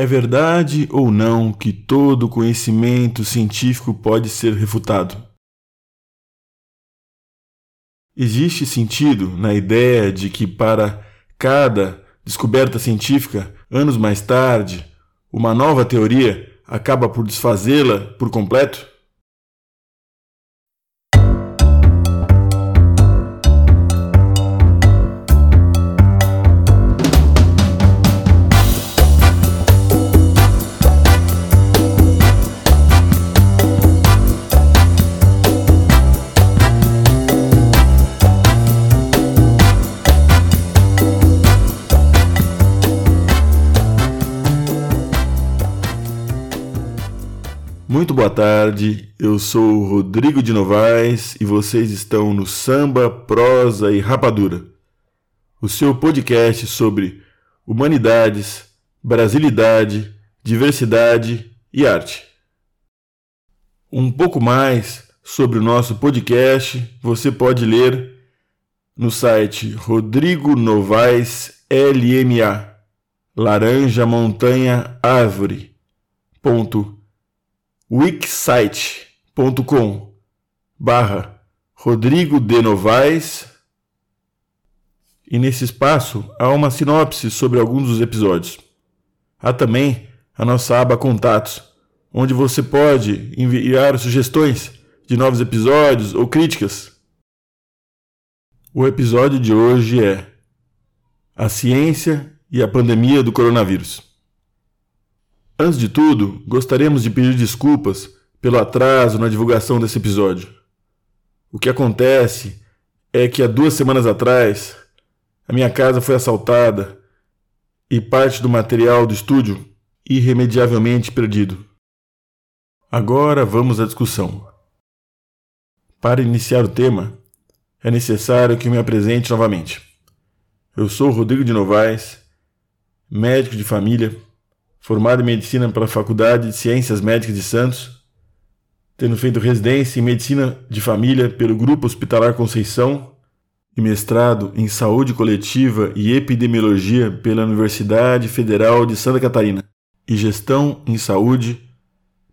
É verdade ou não que todo conhecimento científico pode ser refutado? Existe sentido na ideia de que, para cada descoberta científica, anos mais tarde, uma nova teoria acaba por desfazê-la por completo? Muito boa tarde, eu sou Rodrigo de Novaes e vocês estão no Samba, Prosa e Rapadura, o seu podcast sobre humanidades, brasilidade, diversidade e arte. Um pouco mais sobre o nosso podcast você pode ler no site Rodrigo Novaes LMA Laranja Montanha Árvore. Ponto wixsite.com barra Rodrigo de Novaes e nesse espaço há uma sinopse sobre alguns dos episódios. Há também a nossa aba Contatos, onde você pode enviar sugestões de novos episódios ou críticas. O episódio de hoje é A Ciência e a Pandemia do Coronavírus. Antes de tudo, gostaríamos de pedir desculpas pelo atraso na divulgação desse episódio. O que acontece é que há duas semanas atrás a minha casa foi assaltada e parte do material do estúdio irremediavelmente perdido. Agora vamos à discussão. Para iniciar o tema, é necessário que me apresente novamente. Eu sou Rodrigo de Novaes, médico de família formado em medicina pela Faculdade de Ciências Médicas de Santos, tendo feito residência em medicina de família pelo Grupo Hospitalar Conceição e mestrado em saúde coletiva e epidemiologia pela Universidade Federal de Santa Catarina e gestão em saúde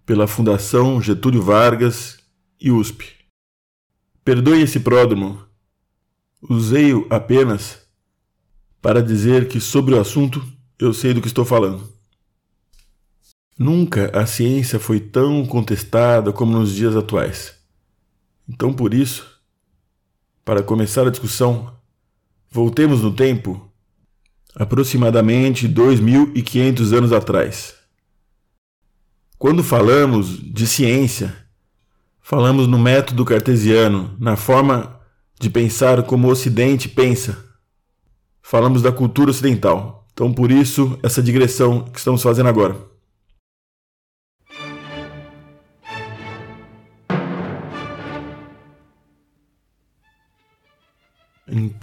pela Fundação Getúlio Vargas e USP. Perdoe esse pródromo. Usei-o apenas para dizer que sobre o assunto eu sei do que estou falando. Nunca a ciência foi tão contestada como nos dias atuais. Então, por isso, para começar a discussão, voltemos no tempo aproximadamente 2.500 anos atrás. Quando falamos de ciência, falamos no método cartesiano, na forma de pensar como o Ocidente pensa. Falamos da cultura ocidental. Então, por isso, essa digressão que estamos fazendo agora.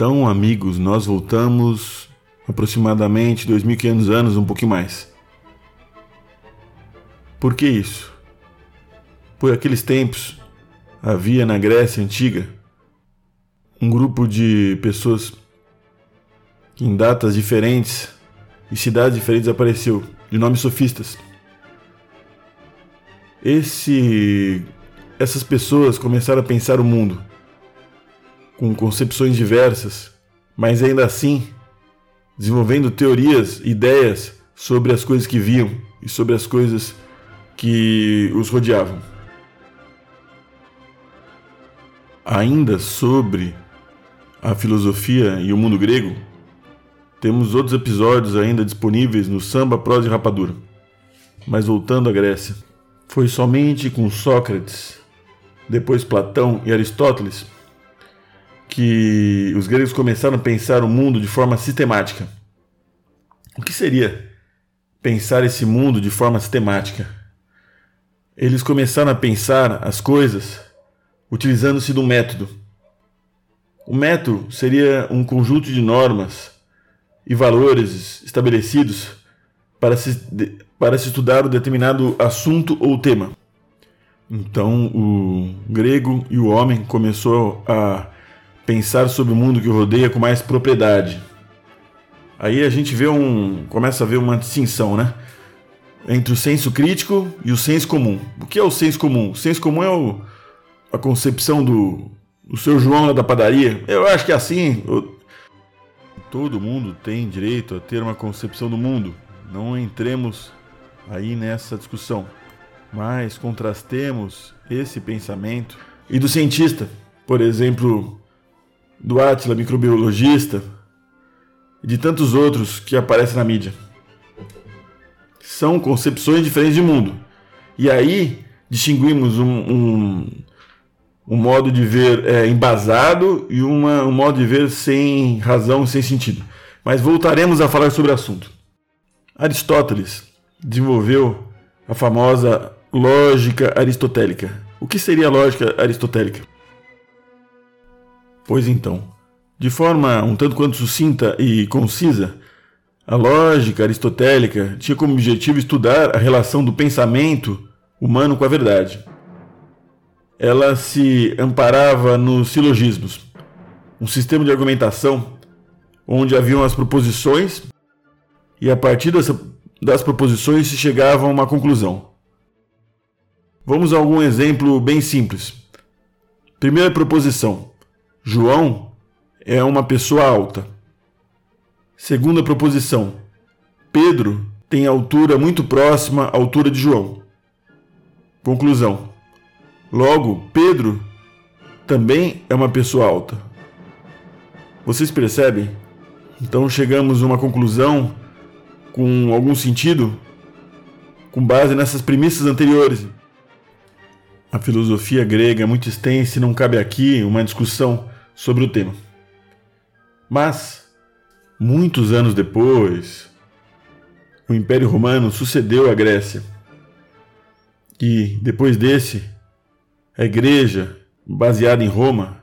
Então, amigos, nós voltamos aproximadamente 2.500 anos, um pouquinho mais. Por que isso? Por aqueles tempos havia na Grécia antiga um grupo de pessoas que em datas diferentes e cidades diferentes apareceu, de nomes sofistas. Esse essas pessoas começaram a pensar o mundo com concepções diversas, mas ainda assim desenvolvendo teorias, ideias sobre as coisas que viam e sobre as coisas que os rodeavam. Ainda sobre a filosofia e o mundo grego, temos outros episódios ainda disponíveis no Samba, Prosa e Rapadura. Mas voltando à Grécia, foi somente com Sócrates, depois Platão e Aristóteles que os gregos começaram a pensar o mundo de forma sistemática. O que seria pensar esse mundo de forma sistemática? Eles começaram a pensar as coisas utilizando-se do método. O método seria um conjunto de normas e valores estabelecidos para se, para se estudar um determinado assunto ou tema. Então, o grego e o homem começou a pensar sobre o mundo que o rodeia com mais propriedade. Aí a gente vê um, começa a ver uma distinção, né? entre o senso crítico e o senso comum. O que é o senso comum? O senso comum é o, a concepção do, do seu João da padaria. Eu acho que é assim. todo mundo tem direito a ter uma concepção do mundo. Não entremos aí nessa discussão, mas contrastemos esse pensamento e do cientista, por exemplo, do Atila, microbiologista, e de tantos outros que aparecem na mídia. São concepções diferentes de mundo. E aí distinguimos um, um, um modo de ver é, embasado e uma, um modo de ver sem razão, sem sentido. Mas voltaremos a falar sobre o assunto. Aristóteles desenvolveu a famosa lógica aristotélica. O que seria a lógica aristotélica? Pois então, de forma um tanto quanto sucinta e concisa, a lógica aristotélica tinha como objetivo estudar a relação do pensamento humano com a verdade. Ela se amparava nos silogismos, um sistema de argumentação onde haviam as proposições e a partir dessa, das proposições se chegava a uma conclusão. Vamos a algum exemplo bem simples. Primeira proposição: João é uma pessoa alta. Segunda proposição: Pedro tem altura muito próxima à altura de João. Conclusão: Logo, Pedro também é uma pessoa alta. Vocês percebem? Então chegamos a uma conclusão com algum sentido com base nessas premissas anteriores. A filosofia grega é muito extensa e não cabe aqui uma discussão sobre o tema. Mas, muitos anos depois, o Império Romano sucedeu à Grécia. E, depois desse, a Igreja, baseada em Roma,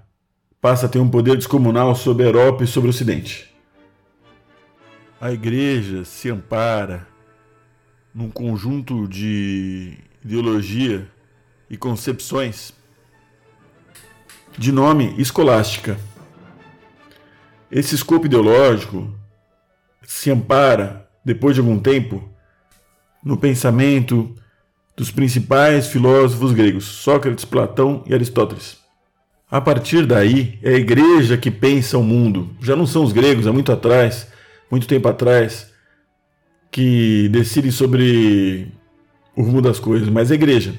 passa a ter um poder descomunal sobre a Europa e sobre o Ocidente. A Igreja se ampara num conjunto de ideologia e concepções de nome escolástica esse escopo ideológico se ampara, depois de algum tempo, no pensamento dos principais filósofos gregos, Sócrates, Platão e Aristóteles. A partir daí, é a igreja que pensa o mundo. Já não são os gregos, há muito atrás, muito tempo atrás, que decidem sobre o rumo das coisas, mas é a igreja.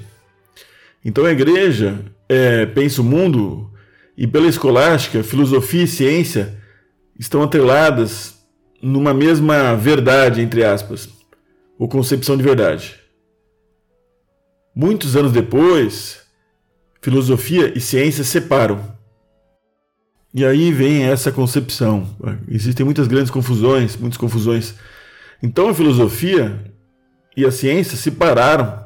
Então a igreja é, pensa o mundo e pela escolástica, filosofia e ciência estão atreladas numa mesma verdade, entre aspas, ou concepção de verdade. Muitos anos depois, filosofia e ciência separam. E aí vem essa concepção. Existem muitas grandes confusões, muitas confusões. Então a filosofia e a ciência se pararam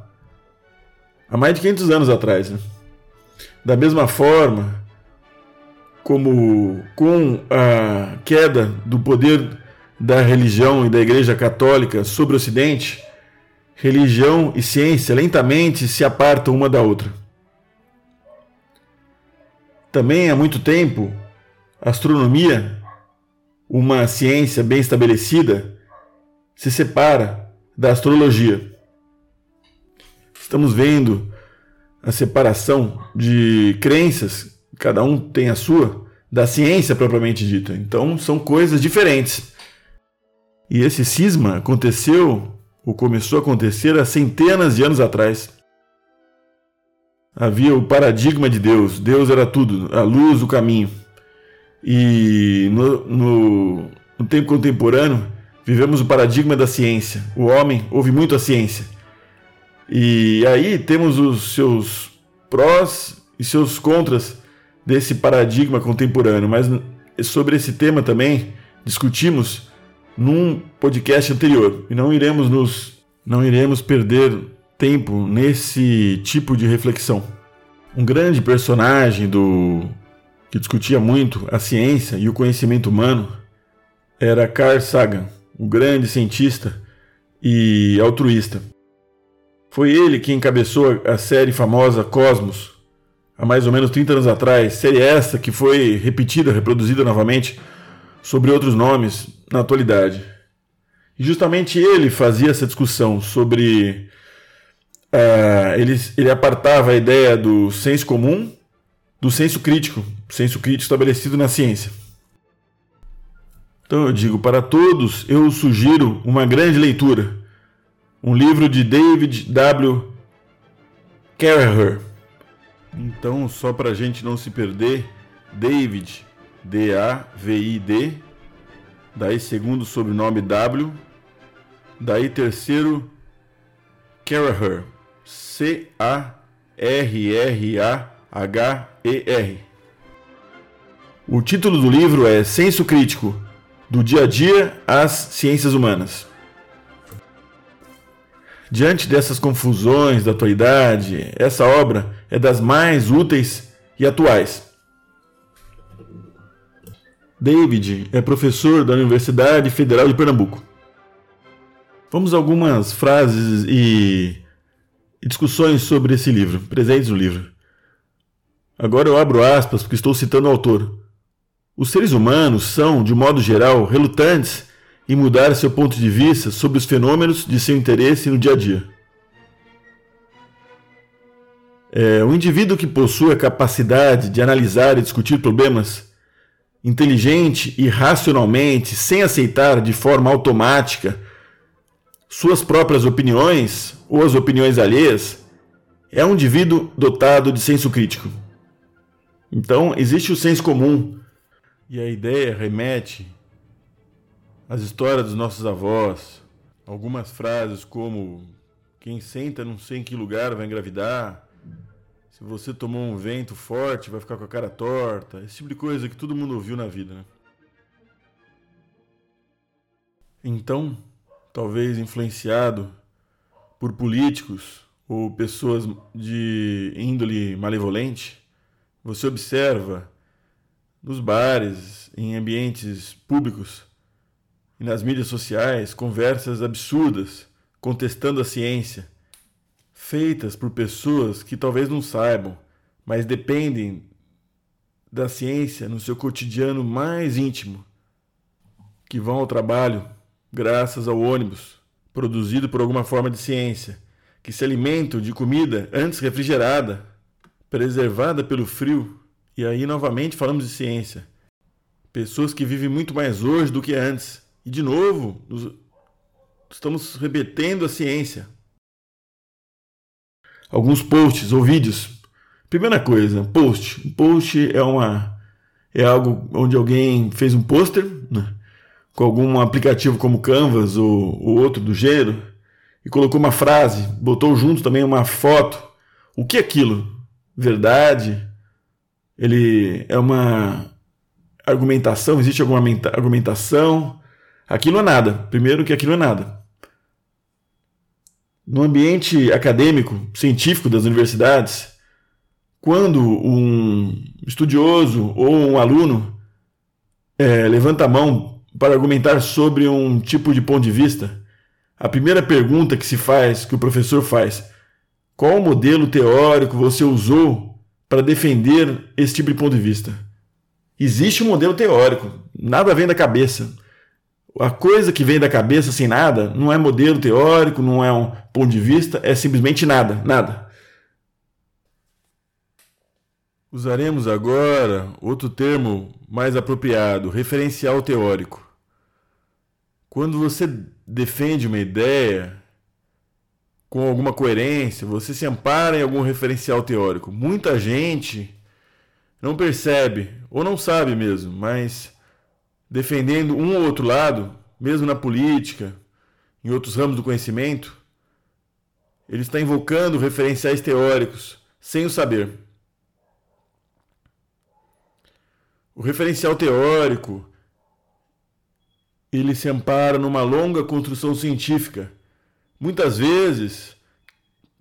há mais de 500 anos atrás. Né? Da mesma forma como com a queda do poder da religião e da Igreja Católica sobre o Ocidente, religião e ciência lentamente se apartam uma da outra. Também há muito tempo, astronomia, uma ciência bem estabelecida, se separa da astrologia. Estamos vendo a separação de crenças cada um tem a sua, da ciência propriamente dita. Então são coisas diferentes. E esse cisma aconteceu, ou começou a acontecer há centenas de anos atrás. Havia o paradigma de Deus, Deus era tudo, a luz, o caminho. E no, no, no tempo contemporâneo, vivemos o paradigma da ciência. O homem ouve muito a ciência. E aí temos os seus prós e seus contras desse paradigma contemporâneo, mas sobre esse tema também discutimos num podcast anterior e não iremos nos não iremos perder tempo nesse tipo de reflexão. Um grande personagem do que discutia muito a ciência e o conhecimento humano era Carl Sagan, o grande cientista e altruísta. Foi ele que encabeçou a série famosa Cosmos, há mais ou menos 30 anos atrás, série essa que foi repetida, reproduzida novamente, sobre outros nomes na atualidade. E justamente ele fazia essa discussão sobre. Uh, ele, ele apartava a ideia do senso comum do senso crítico, senso crítico estabelecido na ciência. Então eu digo para todos, eu sugiro uma grande leitura, um livro de David W. Carraher. Então, só para a gente não se perder, David, D-A-V-I-D, daí segundo sobrenome W, daí terceiro Carraher, C-A-R-R-A-H-E-R. O título do livro é Senso Crítico, do dia a dia às ciências humanas. Diante dessas confusões da atualidade, essa obra é das mais úteis e atuais. David é professor da Universidade Federal de Pernambuco. Vamos a algumas frases e discussões sobre esse livro, presentes no livro. Agora eu abro aspas porque estou citando o autor. Os seres humanos são, de modo geral, relutantes em mudar seu ponto de vista sobre os fenômenos de seu interesse no dia a dia. É, o indivíduo que possui a capacidade de analisar e discutir problemas inteligente e racionalmente, sem aceitar de forma automática suas próprias opiniões ou as opiniões alheias, é um indivíduo dotado de senso crítico. Então, existe o senso comum, e a ideia remete às histórias dos nossos avós, algumas frases como quem senta não sei em que lugar vai engravidar, se você tomou um vento forte vai ficar com a cara torta, esse tipo de coisa que todo mundo ouviu na vida. Né? Então, talvez influenciado por políticos ou pessoas de índole malevolente, você observa nos bares, em ambientes públicos e nas mídias sociais conversas absurdas contestando a ciência, feitas por pessoas que talvez não saibam, mas dependem da ciência no seu cotidiano mais íntimo, que vão ao trabalho graças ao ônibus produzido por alguma forma de ciência, que se alimentam de comida antes refrigerada, preservada pelo frio e aí, novamente, falamos de ciência. Pessoas que vivem muito mais hoje do que antes. E, de novo, nos... estamos repetindo a ciência. Alguns posts ou vídeos. Primeira coisa, post. Um post é uma é algo onde alguém fez um pôster né, com algum aplicativo como Canvas ou, ou outro do gênero e colocou uma frase, botou junto também uma foto. O que é aquilo? Verdade? ele é uma argumentação, existe alguma argumentação. Aquilo é nada. Primeiro que aquilo é nada. No ambiente acadêmico, científico das universidades, quando um estudioso ou um aluno é, levanta a mão para argumentar sobre um tipo de ponto de vista, a primeira pergunta que se faz, que o professor faz, qual modelo teórico você usou para defender esse tipo de ponto de vista. Existe um modelo teórico, nada vem da cabeça. A coisa que vem da cabeça sem nada não é modelo teórico, não é um ponto de vista, é simplesmente nada, nada. Usaremos agora outro termo mais apropriado, referencial teórico. Quando você defende uma ideia, com alguma coerência, você se ampara em algum referencial teórico. Muita gente não percebe, ou não sabe mesmo, mas defendendo um ou outro lado, mesmo na política, em outros ramos do conhecimento, ele está invocando referenciais teóricos sem o saber. O referencial teórico ele se ampara numa longa construção científica muitas vezes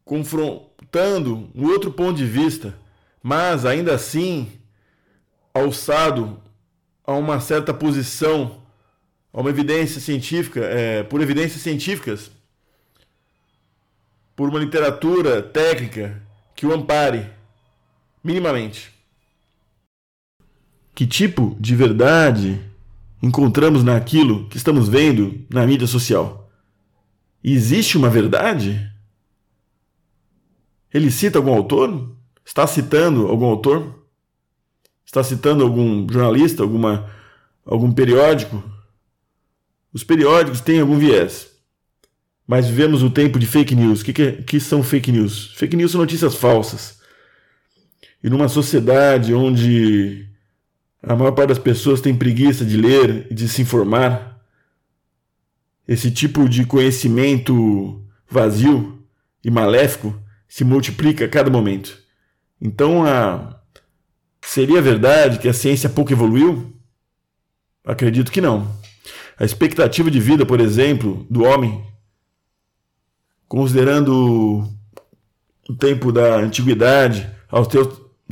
confrontando um outro ponto de vista, mas ainda assim alçado a uma certa posição, a uma evidência científica, é, por evidências científicas, por uma literatura técnica que o ampare minimamente. Que tipo de verdade encontramos naquilo que estamos vendo na mídia social? Existe uma verdade? Ele cita algum autor? Está citando algum autor? Está citando algum jornalista, alguma, algum periódico? Os periódicos têm algum viés. Mas vivemos o tempo de fake news. O que, que, que são fake news? Fake news são notícias falsas. E numa sociedade onde a maior parte das pessoas tem preguiça de ler e de se informar, esse tipo de conhecimento vazio e maléfico se multiplica a cada momento. Então, a... seria verdade que a ciência pouco evoluiu? Acredito que não. A expectativa de vida, por exemplo, do homem, considerando o tempo da antiguidade aos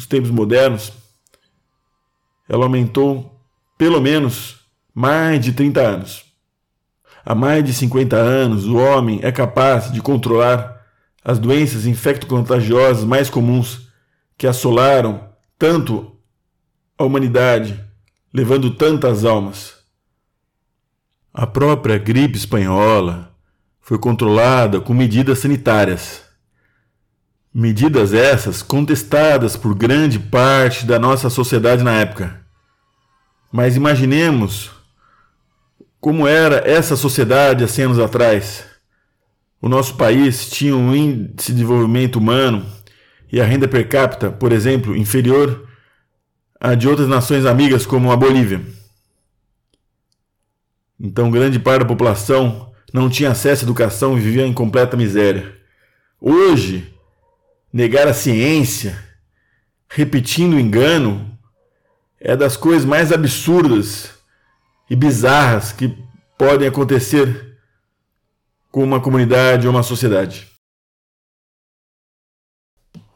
tempos modernos, ela aumentou pelo menos mais de 30 anos. Há mais de 50 anos, o homem é capaz de controlar as doenças infecto-contagiosas mais comuns que assolaram tanto a humanidade, levando tantas almas. A própria gripe espanhola foi controlada com medidas sanitárias. Medidas essas contestadas por grande parte da nossa sociedade na época. Mas imaginemos como era essa sociedade há 100 anos atrás o nosso país tinha um índice de desenvolvimento humano e a renda per capita, por exemplo, inferior à de outras nações amigas como a Bolívia. Então, grande parte da população não tinha acesso à educação e vivia em completa miséria. Hoje, negar a ciência, repetindo o engano, é das coisas mais absurdas e bizarras que podem acontecer com uma comunidade ou uma sociedade.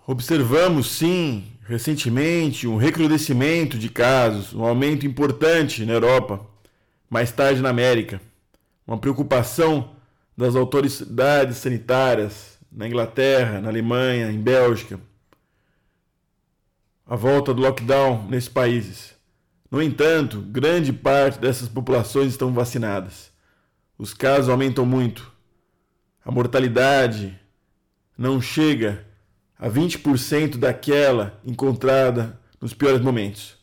Observamos, sim, recentemente, um recrudescimento de casos, um aumento importante na Europa, mais tarde na América, uma preocupação das autoridades sanitárias na Inglaterra, na Alemanha, em Bélgica, a volta do lockdown nesses países. No entanto, grande parte dessas populações estão vacinadas. Os casos aumentam muito a mortalidade não chega a 20% daquela encontrada nos piores momentos.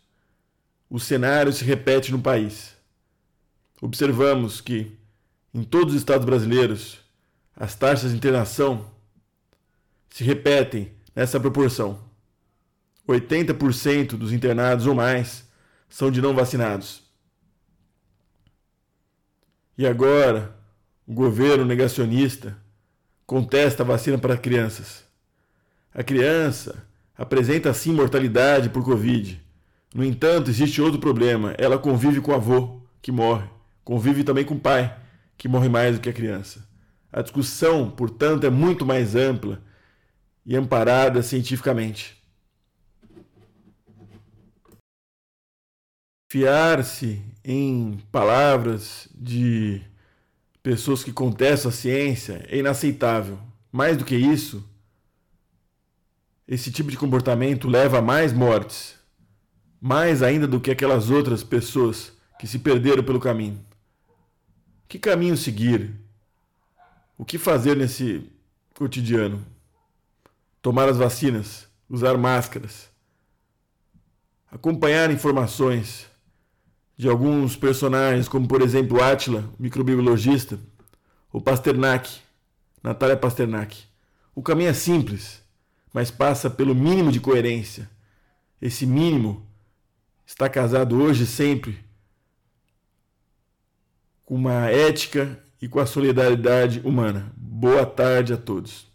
O cenário se repete no país. Observamos que, em todos os estados brasileiros, as taxas de internação se repetem nessa proporção. 80% dos internados ou mais são de não vacinados. E agora, o governo negacionista contesta a vacina para crianças. A criança apresenta sim mortalidade por Covid. No entanto, existe outro problema. Ela convive com o avô, que morre. Convive também com o pai, que morre mais do que a criança. A discussão, portanto, é muito mais ampla e amparada cientificamente. Fiar-se em palavras de pessoas que contestam a ciência é inaceitável. Mais do que isso, esse tipo de comportamento leva a mais mortes, mais ainda do que aquelas outras pessoas que se perderam pelo caminho. Que caminho seguir? O que fazer nesse cotidiano? Tomar as vacinas, usar máscaras, acompanhar informações de alguns personagens, como por exemplo Átila, microbiologista, ou Pasternak, Natália Pasternak. O caminho é simples, mas passa pelo mínimo de coerência. Esse mínimo está casado hoje e sempre com uma ética e com a solidariedade humana. Boa tarde a todos.